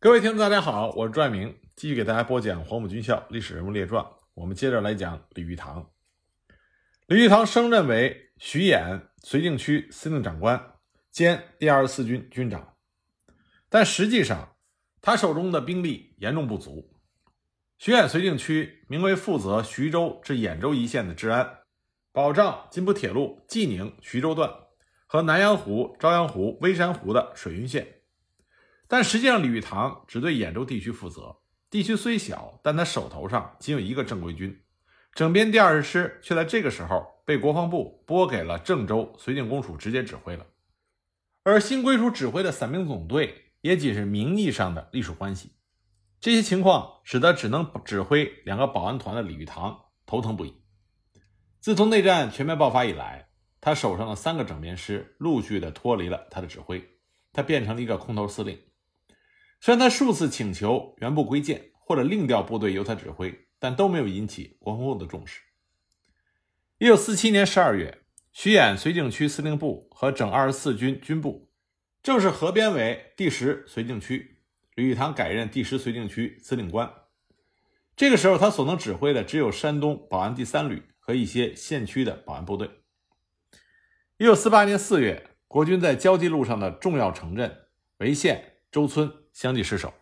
各位听众，大家好，我是朱爱明，继续给大家播讲《黄埔军校历史人物列传》。我们接着来讲李玉堂。李玉堂升任为徐衍绥靖区司令长官兼第二十四军军长，但实际上他手中的兵力严重不足。徐衍绥靖区名为负责徐州至兖州一线的治安，保障津浦铁路济宁徐州段和南阳湖、朝阳湖、微山湖的水运线。但实际上，李玉堂只对兖州地区负责。地区虽小，但他手头上仅有一个正规军，整编第二十师却在这个时候被国防部拨给了郑州绥靖公署直接指挥了。而新归属指挥的散兵总队也仅是名义上的隶属关系。这些情况使得只能指挥两个保安团的李玉堂头疼不已。自从内战全面爆发以来，他手上的三个整编师陆续的脱离了他的指挥，他变成了一个空头司令。虽然他数次请求原部归建或者另调部队由他指挥，但都没有引起国防部的重视。一九四七年十二月，徐衍绥靖区司令部和整二十四军军部正式合编为第十绥靖区，李玉堂改任第十绥靖区司令官。这个时候，他所能指挥的只有山东保安第三旅和一些县区的保安部队。一九四八年四月，国军在交际路上的重要城镇潍县、周村。相继失守，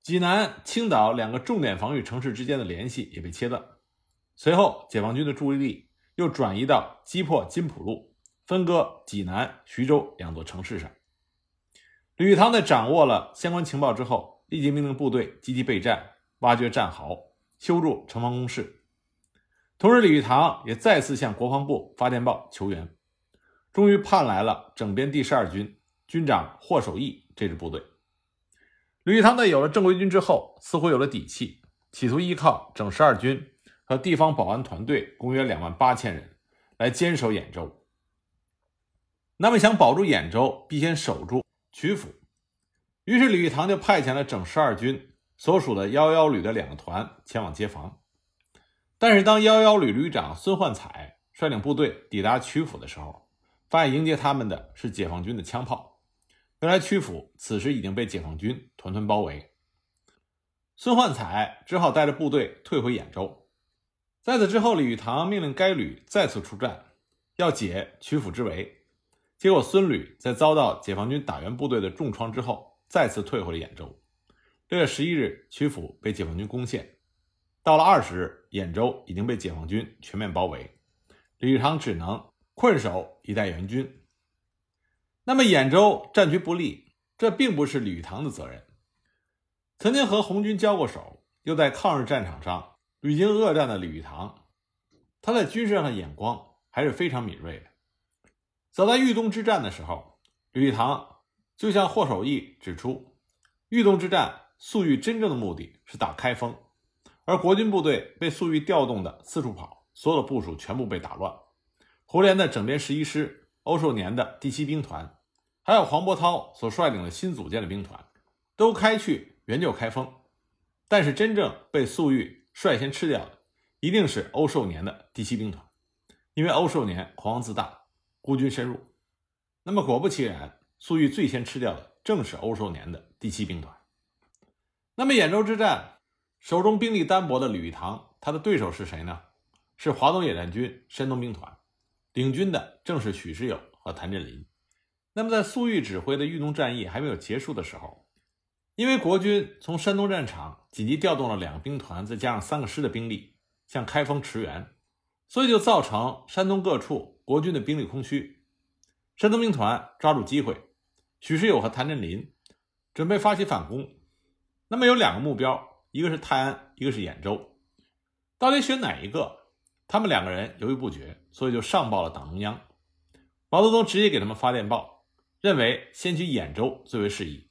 济南、青岛两个重点防御城市之间的联系也被切断。随后，解放军的注意力又转移到击破津浦路、分割济南、徐州两座城市上。李玉堂在掌握了相关情报之后，立即命令部队积极备战，挖掘战壕，修筑城防工事。同时，李玉堂也再次向国防部发电报求援，终于盼来了整编第十二军军长霍守义这支部队。李玉堂在有了正规军之后，似乎有了底气，企图依靠整十二军和地方保安团队，共约两万八千人，来坚守兖州。那么，想保住兖州，必先守住曲阜。于是，李玉堂就派遣了整十二军所属的幺幺旅的两个团前往接防。但是，当幺幺旅旅长孙焕彩率领部队抵达曲阜的时候，发现迎接他们的是解放军的枪炮。原来曲阜此时已经被解放军团团包围，孙焕彩只好带着部队退回兖州。在此之后，李玉堂命令该旅再次出战，要解曲阜之围。结果，孙旅在遭到解放军打援部队的重创之后，再次退回了兖州。六月十一日，曲阜被解放军攻陷。到了二十日，兖州已经被解放军全面包围，李玉堂只能困守以待援军。那么兖州战局不利，这并不是李玉堂的责任。曾经和红军交过手，又在抗日战场上屡经恶战的李玉堂，他在军事上的眼光还是非常敏锐的。早在豫东之战的时候，李玉堂就向霍守义指出，豫东之战粟裕真正的目的是打开封，而国军部队被粟裕调动的四处跑，所有的部署全部被打乱。胡琏的整编十一师，欧寿年的第七兵团。还有黄伯韬所率领的新组建的兵团，都开去援救开封，但是真正被粟裕率先吃掉的，一定是欧寿年的第七兵团，因为欧寿年狂妄自大，孤军深入。那么果不其然，粟裕最先吃掉的正是欧寿年的第七兵团。那么兖州之战，手中兵力单薄的李玉堂，他的对手是谁呢？是华东野战军山东兵团，领军的正是许世友和谭震林。那么，在粟裕指挥的豫东战役还没有结束的时候，因为国军从山东战场紧急调动了两个兵团，再加上三个师的兵力向开封驰援，所以就造成山东各处国军的兵力空虚。山东兵团抓住机会，许世友和谭震林准备发起反攻。那么有两个目标，一个是泰安，一个是兖州，到底选哪一个？他们两个人犹豫不决，所以就上报了党中央。毛泽东直接给他们发电报。认为先取兖州最为适宜，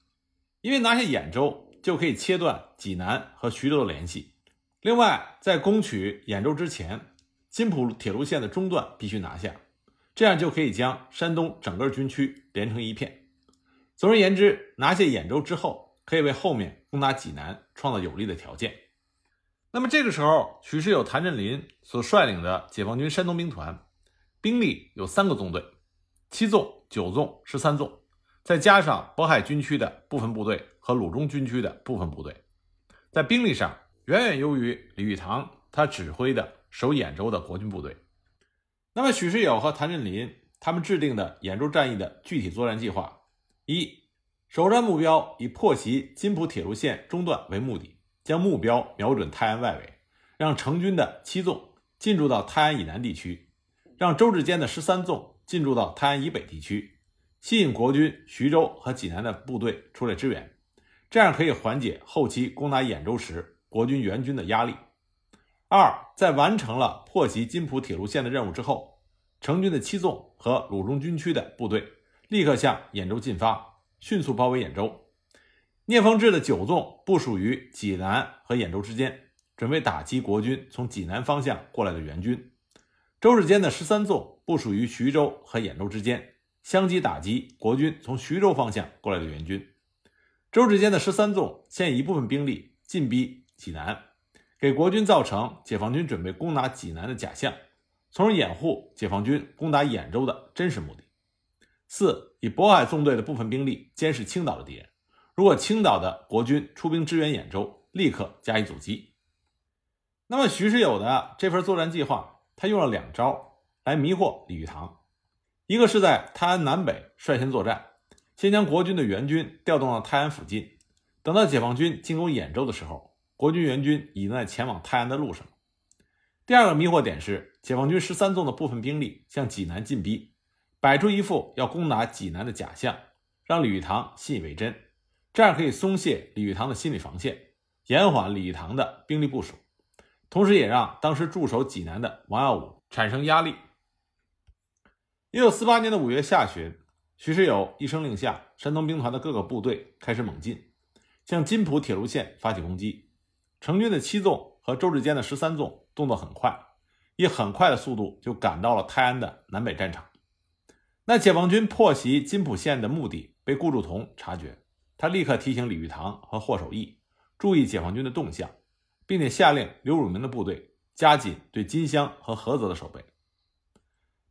因为拿下兖州就可以切断济南和徐州的联系。另外，在攻取兖州之前，津浦铁路线的中段必须拿下，这样就可以将山东整个军区连成一片。总而言之，拿下兖州之后，可以为后面攻打济南创造有利的条件。那么这个时候，许世友、谭震林所率领的解放军山东兵团，兵力有三个纵队。七纵、九纵、十三纵，再加上渤海军区的部分部队和鲁中军区的部分部队，在兵力上远远优于李玉堂他指挥的守兖州的国军部队。那么，许世友和谭震林他们制定的兖州战役的具体作战计划：一、首战目标以破袭津浦铁路线中段为目的，将目标瞄准泰安外围，让成军的七纵进驻到泰安以南地区，让周志坚的十三纵进驻到泰安以北地区。吸引国军徐州和济南的部队出来支援，这样可以缓解后期攻打兖州时国军援军的压力。二，在完成了破袭津浦铁路线的任务之后，成军的七纵和鲁中军区的部队立刻向兖州进发，迅速包围兖州。聂逢志的九纵部署于济南和兖州之间，准备打击国军从济南方向过来的援军。周志坚的十三纵部署于徐州和兖州之间。相继打击国军从徐州方向过来的援军。周志坚的十三纵现一部分兵力进逼济南，给国军造成解放军准备攻打济南的假象，从而掩护解放军攻打兖州的真实目的。四以渤海纵队的部分兵力监视青岛的敌人，如果青岛的国军出兵支援兖州，立刻加以阻击。那么徐世友的这份作战计划，他用了两招来迷惑李玉堂。一个是在泰安南北率先作战，先将国军的援军调动到泰安附近，等到解放军进攻兖州的时候，国军援军已经在前往泰安的路上。第二个迷惑点是，解放军十三纵的部分兵力向济南进逼，摆出一副要攻打济南的假象，让李玉堂信以为真，这样可以松懈李玉堂的心理防线，延缓李玉堂的兵力部署，同时也让当时驻守济南的王耀武产生压力。一九四八年的五月下旬，徐世友一声令下，山东兵团的各个部队开始猛进，向津浦铁路线发起攻击。成军的七纵和周志坚的十三纵动作很快，以很快的速度就赶到了泰安的南北战场。那解放军破袭津浦线的目的被顾祝同察觉，他立刻提醒李玉堂和霍守义注意解放军的动向，并且下令刘汝明的部队加紧对金乡和菏泽的守备。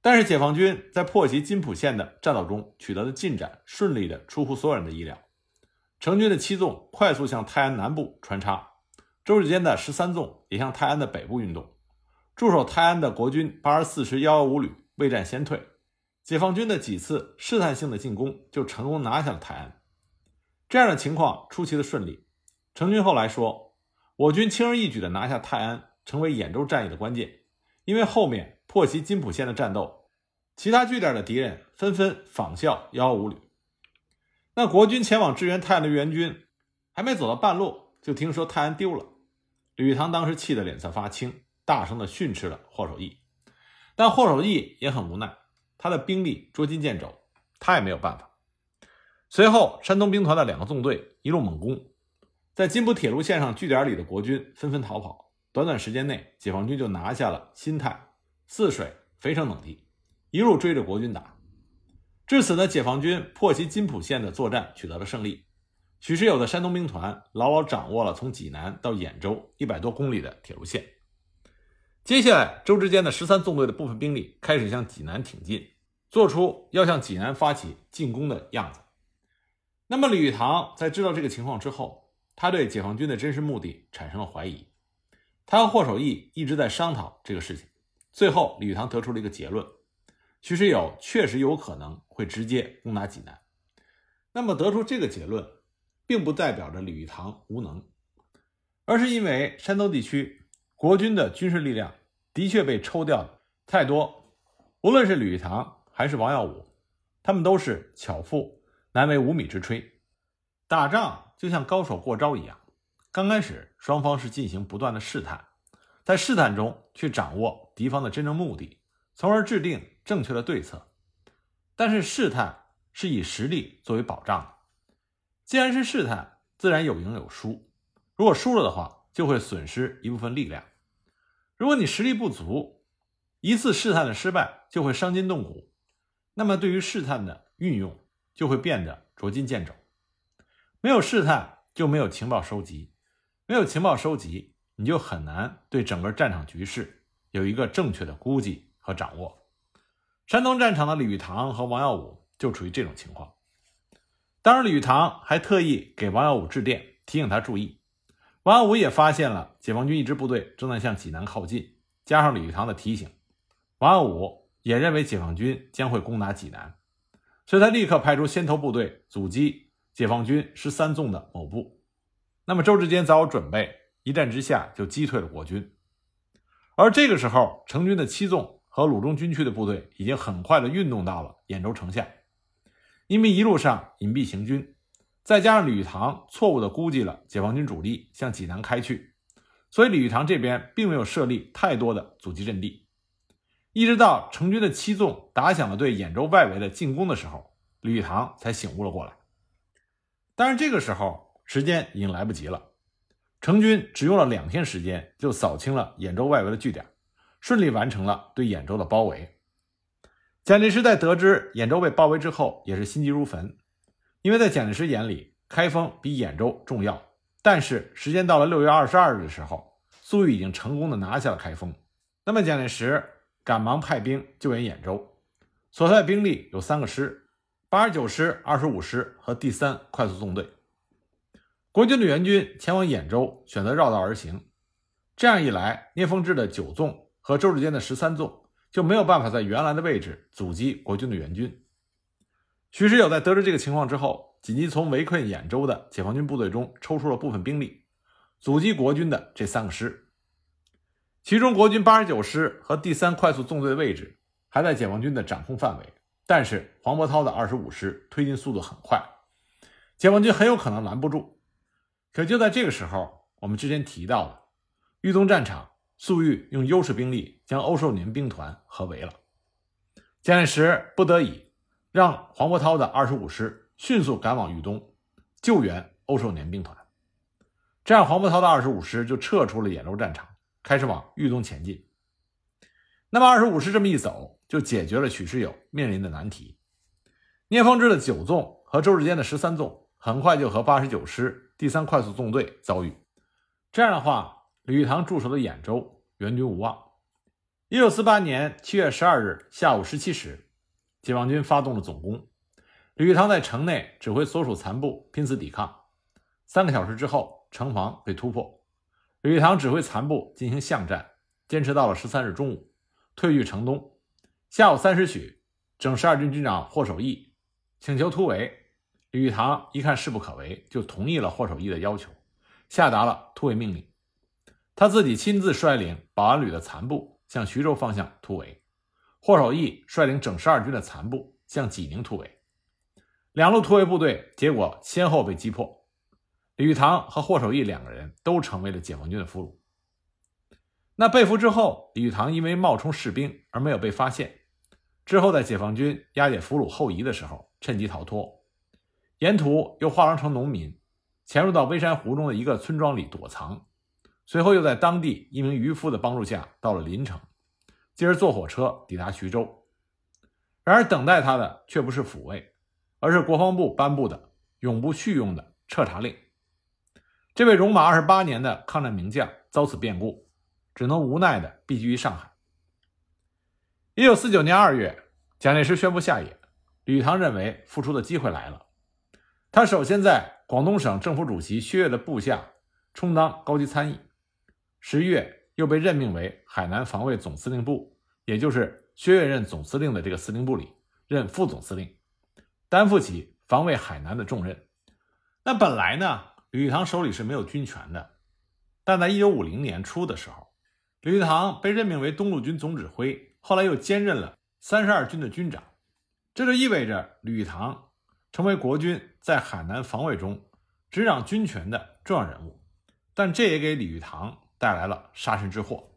但是解放军在破袭津浦线的战斗中取得的进展顺利的出乎所有人的意料。成军的七纵快速向泰安南部穿插，周日间的十三纵也向泰安的北部运动。驻守泰安的国军八十四师幺幺五旅未战先退，解放军的几次试探性的进攻就成功拿下了泰安。这样的情况出奇的顺利。成军后来说，我军轻而易举的拿下泰安，成为兖州战役的关键，因为后面。破袭津浦线的战斗，其他据点的敌人纷纷仿效幺幺五旅。那国军前往支援泰安的援军，还没走到半路，就听说泰安丢了。李玉堂当时气得脸色发青，大声的训斥了霍守义。但霍守义也很无奈，他的兵力捉襟见肘，他也没有办法。随后，山东兵团的两个纵队一路猛攻，在津浦铁路线上据点里的国军纷纷逃跑。短短时间内，解放军就拿下了新泰。泗水、肥城等地，一路追着国军打，至此呢，解放军破袭津浦线的作战取得了胜利。许世友的山东兵团牢牢掌握了从济南到兖州一百多公里的铁路线。接下来，周之坚的十三纵队的部分兵力开始向济南挺进，做出要向济南发起进攻的样子。那么，李玉堂在知道这个情况之后，他对解放军的真实目的产生了怀疑。他和霍守义一直在商讨这个事情。最后，李玉堂得出了一个结论：徐世友确实有可能会直接攻打济南。那么，得出这个结论，并不代表着李玉堂无能，而是因为山东地区国军的军事力量的确被抽调的太多。无论是李玉堂还是王耀武，他们都是巧妇难为无米之炊。打仗就像高手过招一样，刚开始双方是进行不断的试探。在试探中去掌握敌方的真正目的，从而制定正确的对策。但是试探是以实力作为保障的，既然是试探，自然有赢有输。如果输了的话，就会损失一部分力量；如果你实力不足，一次试探的失败就会伤筋动骨，那么对于试探的运用就会变得捉襟见肘。没有试探就没有情报收集，没有情报收集。你就很难对整个战场局势有一个正确的估计和掌握。山东战场的李玉堂和王耀武就处于这种情况。当时李玉堂还特意给王耀武致电，提醒他注意。王耀武也发现了解放军一支部队正在向济南靠近，加上李玉堂的提醒，王耀武也认为解放军将会攻打济南，所以他立刻派出先头部队阻击解放军十三纵的某部。那么周志坚早有准备，一战之下就击退了国军。而这个时候，成军的七纵和鲁中军区的部队已经很快的运动到了兖州城下，因为一路上隐蔽行军。再加上李玉堂错误地估计了解放军主力向济南开去，所以李玉堂这边并没有设立太多的阻击阵地。一直到成军的七纵打响了对兖州外围的进攻的时候，李玉堂才醒悟了过来。但是这个时候时间已经来不及了，成军只用了两天时间就扫清了兖州外围的据点，顺利完成了对兖州的包围。蒋介石在得知兖州被包围之后，也是心急如焚。因为在蒋介石眼里，开封比兖州重要。但是时间到了六月二十二日的时候，粟裕已经成功的拿下了开封。那么蒋介石赶忙派兵救援兖州，所派的兵力有三个师：八十九师、二十五师和第三快速纵队。国军的援军前往兖州，选择绕道而行。这样一来，聂凤智的九纵和周志坚的十三纵就没有办法在原来的位置阻击国军的援军。许世友在得知这个情况之后，紧急从围困兖州的解放军部队中抽出了部分兵力，阻击国军的这三个师。其中，国军八十九师和第三快速纵队的位置还在解放军的掌控范围，但是黄伯韬的二十五师推进速度很快，解放军很有可能拦不住。可就在这个时候，我们之前提到的豫东战场，粟裕用优势兵力将欧寿年兵团合围了，蒋介石不得已。让黄伯韬的二十五师迅速赶往豫东救援欧寿年兵团，这样黄伯韬的二十五师就撤出了兖州战场，开始往豫东前进。那么二十五师这么一走，就解决了许世友面临的难题。聂凤智的九纵和周志坚的十三纵很快就和八十九师第三快速纵队遭遇。这样的话，李玉堂驻守的兖州援军无望。一九四八年七月十二日下午十七时。解放军发动了总攻，李玉堂在城内指挥所属残部拼死抵抗。三个小时之后，城防被突破，李玉堂指挥残部进行巷战，坚持到了十三日中午，退据城东。下午三时许，整十二军军长霍守义请求突围，李玉堂一看势不可为，就同意了霍守义的要求，下达了突围命令。他自己亲自率领保安旅的残部向徐州方向突围。霍守义率领整十二军的残部向济宁突围，两路突围部队结果先后被击破，李玉堂和霍守义两个人都成为了解放军的俘虏。那被俘之后，李玉堂因为冒充士兵而没有被发现，之后在解放军押解俘虏后移的时候趁机逃脱，沿途又化妆成农民，潜入到微山湖中的一个村庄里躲藏，随后又在当地一名渔夫的帮助下到了临城。接着坐火车抵达徐州，然而等待他的却不是抚慰，而是国防部颁布的永不叙用的彻查令。这位戎马二十八年的抗战名将遭此变故，只能无奈的避居于上海。一九四九年二月，蒋介石宣布下野，吕唐认为复出的机会来了。他首先在广东省政府主席薛岳的部下充当高级参议，十一月。又被任命为海南防卫总司令部，也就是薛岳任总司令的这个司令部里任副总司令，担负起防卫海南的重任。那本来呢，李玉堂手里是没有军权的，但在一九五零年初的时候，李玉堂被任命为东路军总指挥，后来又兼任了三十二军的军长，这就意味着李玉堂成为国军在海南防卫中执掌军权的重要人物。但这也给李玉堂。带来了杀身之祸。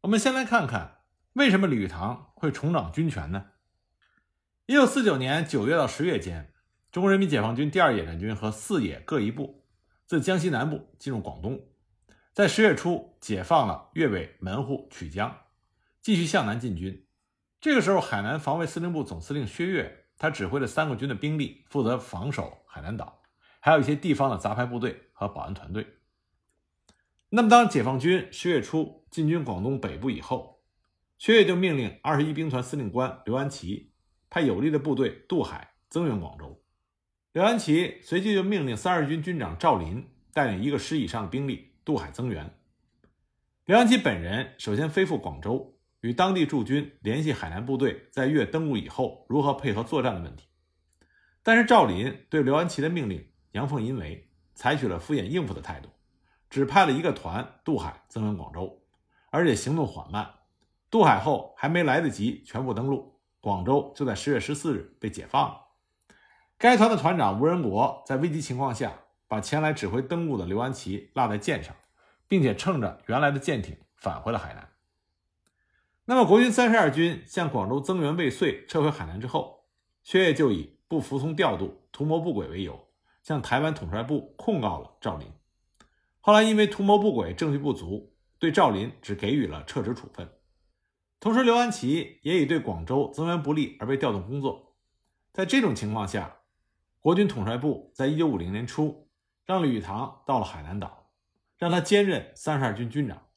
我们先来看看为什么李玉堂会重掌军权呢？一九四九年九月到十月间，中国人民解放军第二野战军和四野各一部自江西南部进入广东，在十月初解放了粤北门户曲江，继续向南进军。这个时候，海南防卫司令部总司令薛岳，他指挥了三个军的兵力，负责防守海南岛，还有一些地方的杂牌部队和保安团队。那么，当解放军十月初进军广东北部以后，薛岳就命令二十一兵团司令官刘安琪派有力的部队渡海增援广州。刘安琪随即就命令三十军军长赵林带领一个师以上的兵力渡海增援。刘安琪本人首先飞赴广州，与当地驻军联系海南部队在粤登陆以后如何配合作战的问题。但是赵林对刘安琪的命令阳奉阴违，采取了敷衍应付的态度，只派了一个团渡海增援广州，而且行动缓慢。渡海后还没来得及全部登陆，广州就在十月十四日被解放了。该团的团长吴仁国在危急情况下，把前来指挥登陆的刘安琪落在舰上，并且乘着原来的舰艇返回了海南。那么，国军三十二军向广州增援未遂，撤回海南之后，薛岳就以不服从调度、图谋不轨为由，向台湾统帅部控告了赵林。后来因为图谋不轨、证据不足，对赵林只给予了撤职处分。同时，刘安琪也以对广州增援不利而被调动工作。在这种情况下，国军统帅部在一九五零年初让李玉堂到了海南岛，让他兼任三十二军军长，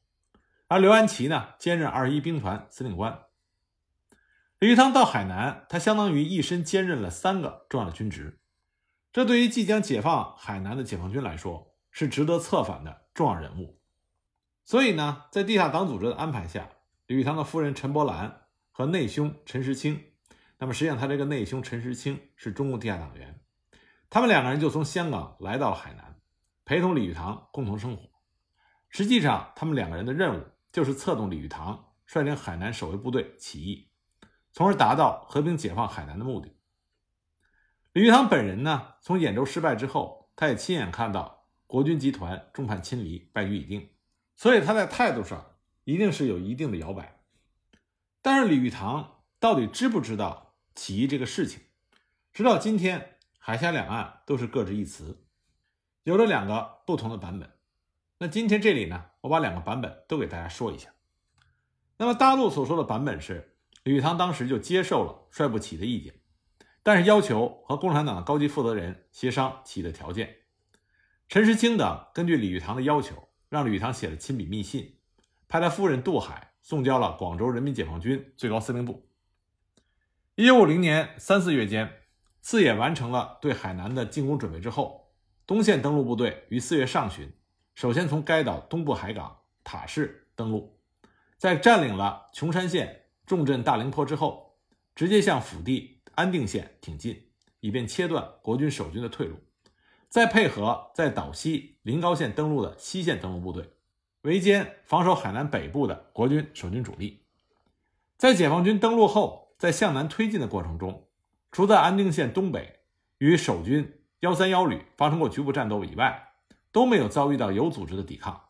而刘安琪呢兼任二十一兵团司令官。李玉堂到海南，他相当于一身兼任了三个重要的军职，这对于即将解放海南的解放军来说是值得策反的重要人物。所以呢，在地下党组织的安排下，李玉堂的夫人陈伯兰和内兄陈时清，那么实际上他这个内兄陈时清是中共地下党员。他们两个人就从香港来到了海南，陪同李玉堂共同生活。实际上，他们两个人的任务就是策动李玉堂率领海南守卫部队起义，从而达到和平解放海南的目的。李玉堂本人呢，从兖州失败之后，他也亲眼看到国军集团众叛亲离，败局已定，所以他在态度上一定是有一定的摇摆。但是李玉堂到底知不知道起义这个事情？直到今天。海峡两岸都是各执一词，有着两个不同的版本。那今天这里呢，我把两个版本都给大家说一下。那么大陆所说的版本是，李玉堂当时就接受了率部起的意见，但是要求和共产党的高级负责人协商起义的条件。陈时清等根据李玉堂的要求，让李玉堂写了亲笔密信，派他夫人渡海送交了广州人民解放军最高司令部。一九五零年三四月间。四野完成了对海南的进攻准备之后，东线登陆部队于四月上旬，首先从该岛东部海港塔市登陆，在占领了琼山县重镇大凌坡之后，直接向腹地安定县挺进，以便切断国军守军的退路，再配合在岛西临高县登陆的西线登陆部队，围歼防守海南北部的国军守军主力。在解放军登陆后，在向南推进的过程中。除在安定县东北与守军幺三幺旅发生过局部战斗以外，都没有遭遇到有组织的抵抗。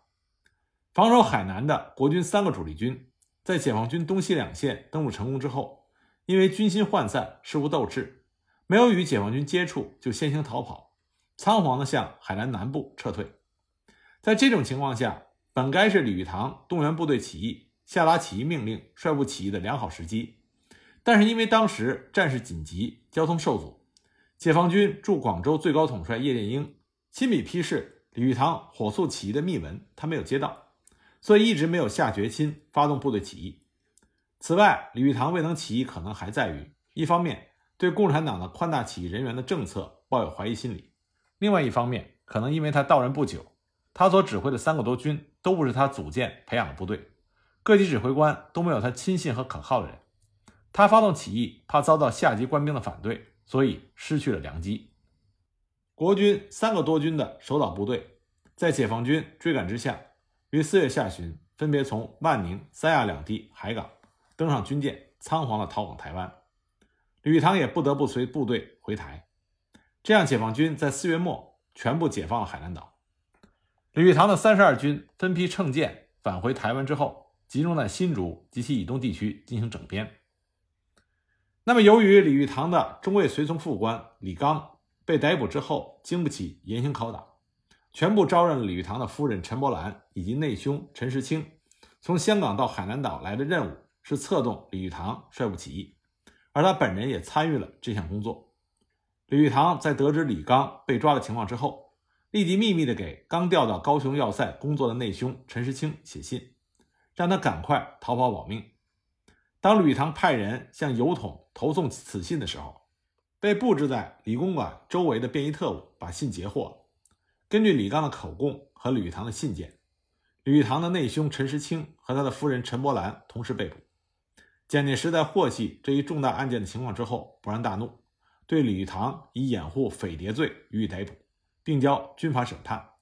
防守海南的国军三个主力军，在解放军东西两线登陆成功之后，因为军心涣散、事无斗志，没有与解放军接触就先行逃跑，仓皇地向海南南部撤退。在这种情况下，本该是李玉堂动员部队起义、下达起义命令、率部起义的良好时机。但是因为当时战事紧急，交通受阻，解放军驻广州最高统帅叶剑英亲笔批示李玉堂火速起义的密文，他没有接到，所以一直没有下决心发动部队起义。此外，李玉堂未能起义，可能还在于一方面对共产党的宽大起义人员的政策抱有怀疑心理，另外一方面可能因为他到任不久，他所指挥的三个多军都不是他组建培养的部队，各级指挥官都没有他亲信和可靠的人。他发动起义，怕遭到下级官兵的反对，所以失去了良机。国军三个多军的守岛部队，在解放军追赶之下，于四月下旬分别从万宁、三亚两地海港登上军舰，仓皇的逃往台湾。吕玉堂也不得不随部队回台。这样，解放军在四月末全部解放了海南岛。李玉堂的三十二军分批乘舰返回台湾之后，集中在新竹及其以东地区进行整编。那么，由于李玉堂的中尉随从副官李刚被逮捕之后，经不起严刑拷打，全部招认了李玉堂的夫人陈伯兰以及内兄陈时清。从香港到海南岛来的任务是策动李玉堂率部起义，而他本人也参与了这项工作。李玉堂在得知李刚被抓的情况之后，立即秘密地给刚调到高雄要塞工作的内兄陈时清写信，让他赶快逃跑保命。当吕玉堂派人向邮筒投送此信的时候，被布置在李公馆周围的便衣特务把信截获。根据李刚的口供和李玉堂的信件，李玉堂的内兄陈时清和他的夫人陈伯兰同时被捕。蒋介石在获悉这一重大案件的情况之后，勃然大怒，对李玉堂以掩护匪谍罪予以逮捕，并交军法审判。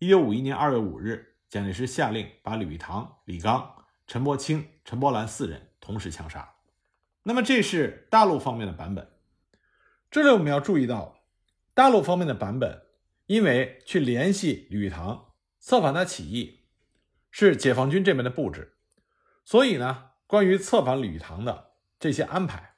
一九五一年二月五日，蒋介石下令把李玉堂、李刚、陈伯清、陈伯兰四人同时枪杀。那么，这是大陆方面的版本。这里我们要注意到，大陆方面的版本，因为去联系李玉堂策反他起义，是解放军这边的布置，所以呢。关于策反李玉堂的这些安排，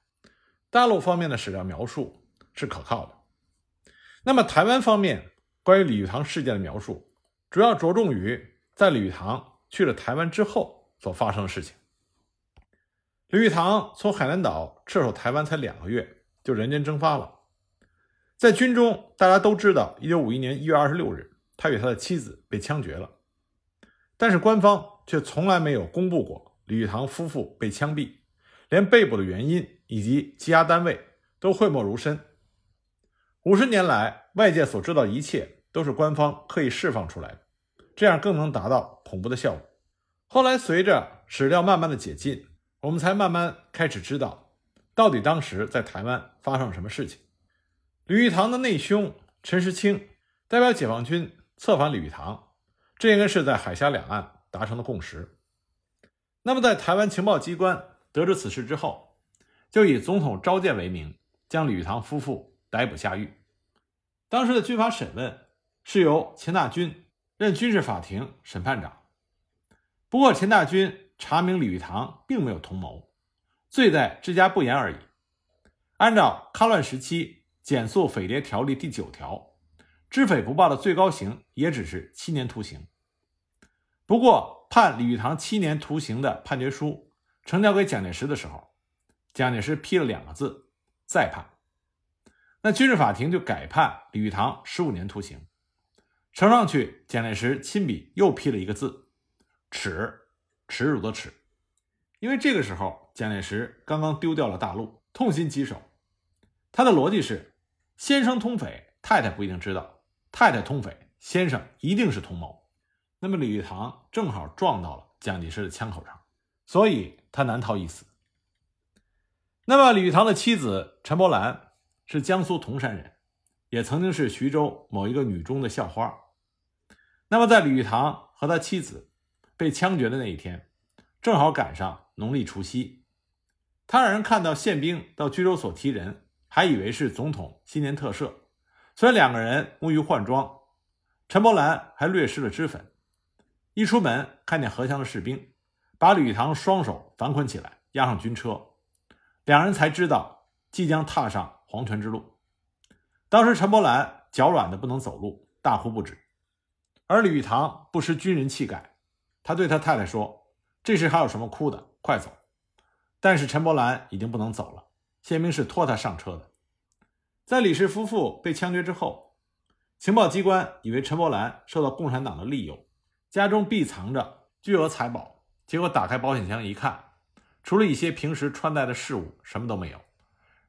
大陆方面的史料描述是可靠的。那么台湾方面关于李玉堂事件的描述，主要着重于在李玉堂去了台湾之后所发生的事情。李玉堂从海南岛撤守台湾才两个月，就人间蒸发了。在军中，大家都知道，一九五一年一月二十六日，他与他的妻子被枪决了，但是官方却从来没有公布过。李玉堂夫妇被枪毙，连被捕的原因以及羁押单位都讳莫如深。五十年来，外界所知道的一切都是官方刻意释放出来的，这样更能达到恐怖的效果。后来，随着史料慢慢的解禁，我们才慢慢开始知道，到底当时在台湾发生了什么事情。李玉堂的内兄陈时清代表解放军策反李玉堂，这应该是在海峡两岸达成的共识。那么，在台湾情报机关得知此事之后，就以总统召见为名，将李玉堂夫妇逮捕下狱。当时的军法审问是由钱大钧任军事法庭审判长。不过，钱大钧查明李玉堂并没有同谋，罪在治家不严而已。按照戡乱时期减速匪谍条例第九条，知匪不报的最高刑也只是七年徒刑。不过，判李玉堂七年徒刑的判决书呈交给蒋介石的时候，蒋介石批了两个字：“再判。”那军事法庭就改判李玉堂十五年徒刑。呈上去，蒋介石亲笔又批了一个字：“耻，耻辱的耻。”因为这个时候蒋介石刚刚丢掉了大陆，痛心疾首。他的逻辑是：先生通匪，太太不一定知道；太太通匪，先生一定是同谋。那么李玉堂正好撞到了蒋介石的枪口上，所以他难逃一死。那么李玉堂的妻子陈伯兰是江苏铜山人，也曾经是徐州某一个女中的校花。那么在李玉堂和他妻子被枪决的那一天，正好赶上农历除夕，他让人看到宪兵到拘留所提人，还以为是总统新年特赦，所以两个人沐浴换装，陈伯兰还略施了脂粉。一出门，看见荷枪的士兵，把李玉堂双手反捆起来，押上军车，两人才知道即将踏上黄泉之路。当时陈伯兰脚软的不能走路，大哭不止，而李玉堂不失军人气概，他对他太太说：“这时还有什么哭的？快走！”但是陈伯兰已经不能走了，宪兵是拖他上车的。在李氏夫妇被枪决之后，情报机关以为陈伯兰受到共产党的利诱。家中必藏着巨额财宝，结果打开保险箱一看，除了一些平时穿戴的饰物，什么都没有，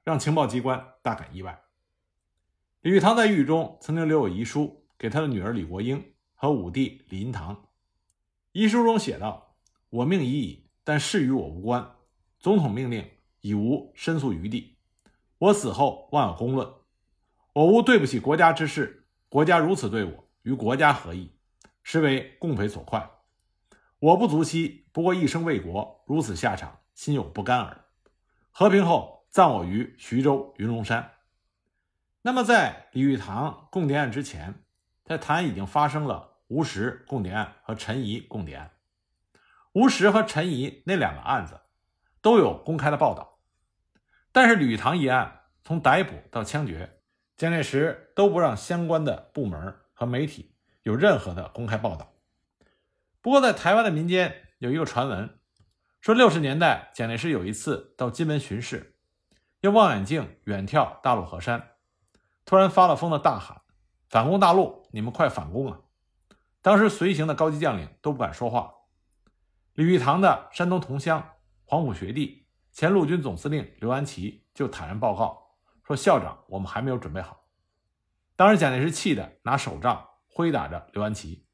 让情报机关大感意外。李玉堂在狱中曾经留有遗书给他的女儿李国英和五弟李银堂，遗书中写道：“我命已矣，但事与我无关。总统命令已无申诉余地，我死后望有公论。我无对不起国家之事，国家如此对我，与国家何异？”实为共匪所快，我不足惜，不过一生为国，如此下场，心有不甘耳。和平后葬我于徐州云龙山。那么，在李玉堂共谍案之前，在台湾已经发生了吴石共谍案和陈仪共谍案。吴石和陈仪那两个案子都有公开的报道，但是李玉堂一案从逮捕到枪决，蒋介石都不让相关的部门和媒体。有任何的公开报道。不过，在台湾的民间有一个传闻，说六十年代蒋介石有一次到金门巡视，用望远镜远眺大陆河山，突然发了疯的大喊：“反攻大陆！你们快反攻啊！”当时随行的高级将领都不敢说话。李玉堂的山东同乡、黄埔学弟、前陆军总司令刘安琪就坦然报告说：“校长，我们还没有准备好。”当时蒋介石气得拿手杖挥打着刘安琪，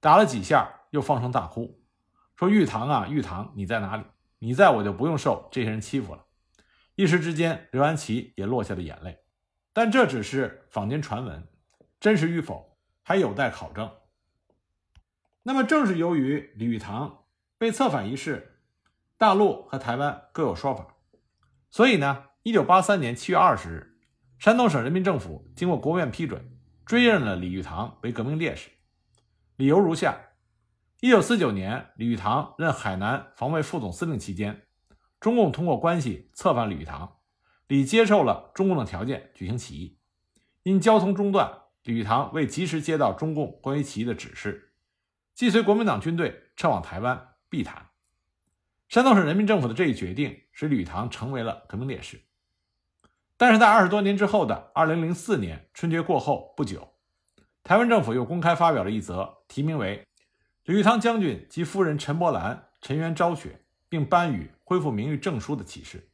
打了几下又放声大哭，说：“玉堂啊，玉堂，你在哪里？你在我就不用受这些人欺负了。”一时之间，刘安琪也落下了眼泪。但这只是坊间传闻，真实与否还有待考证。那么，正是由于李玉堂被策反一事，大陆和台湾各有说法，所以呢，一九八三年七月二十日，山东省人民政府经过国务院批准，追认了李玉堂为革命烈士。理由如下：一九四九年，李玉堂任海南防卫副总司令期间，中共通过关系策反李玉堂，李接受了中共的条件举行起义，因交通中断，李玉堂未及时接到中共关于起义的指示。既随国民党军队撤往台湾避谈，山东省人民政府的这一决定使吕唐成为了革命烈士。但是在二十多年之后的二零零四年春节过后不久，台湾政府又公开发表了一则题名为“吕玉堂将军及夫人陈伯兰、陈元昭雪，并颁予恢复名誉证书”的启事。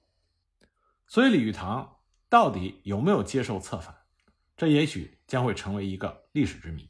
所以李玉堂到底有没有接受策反，这也许将会成为一个历史之谜。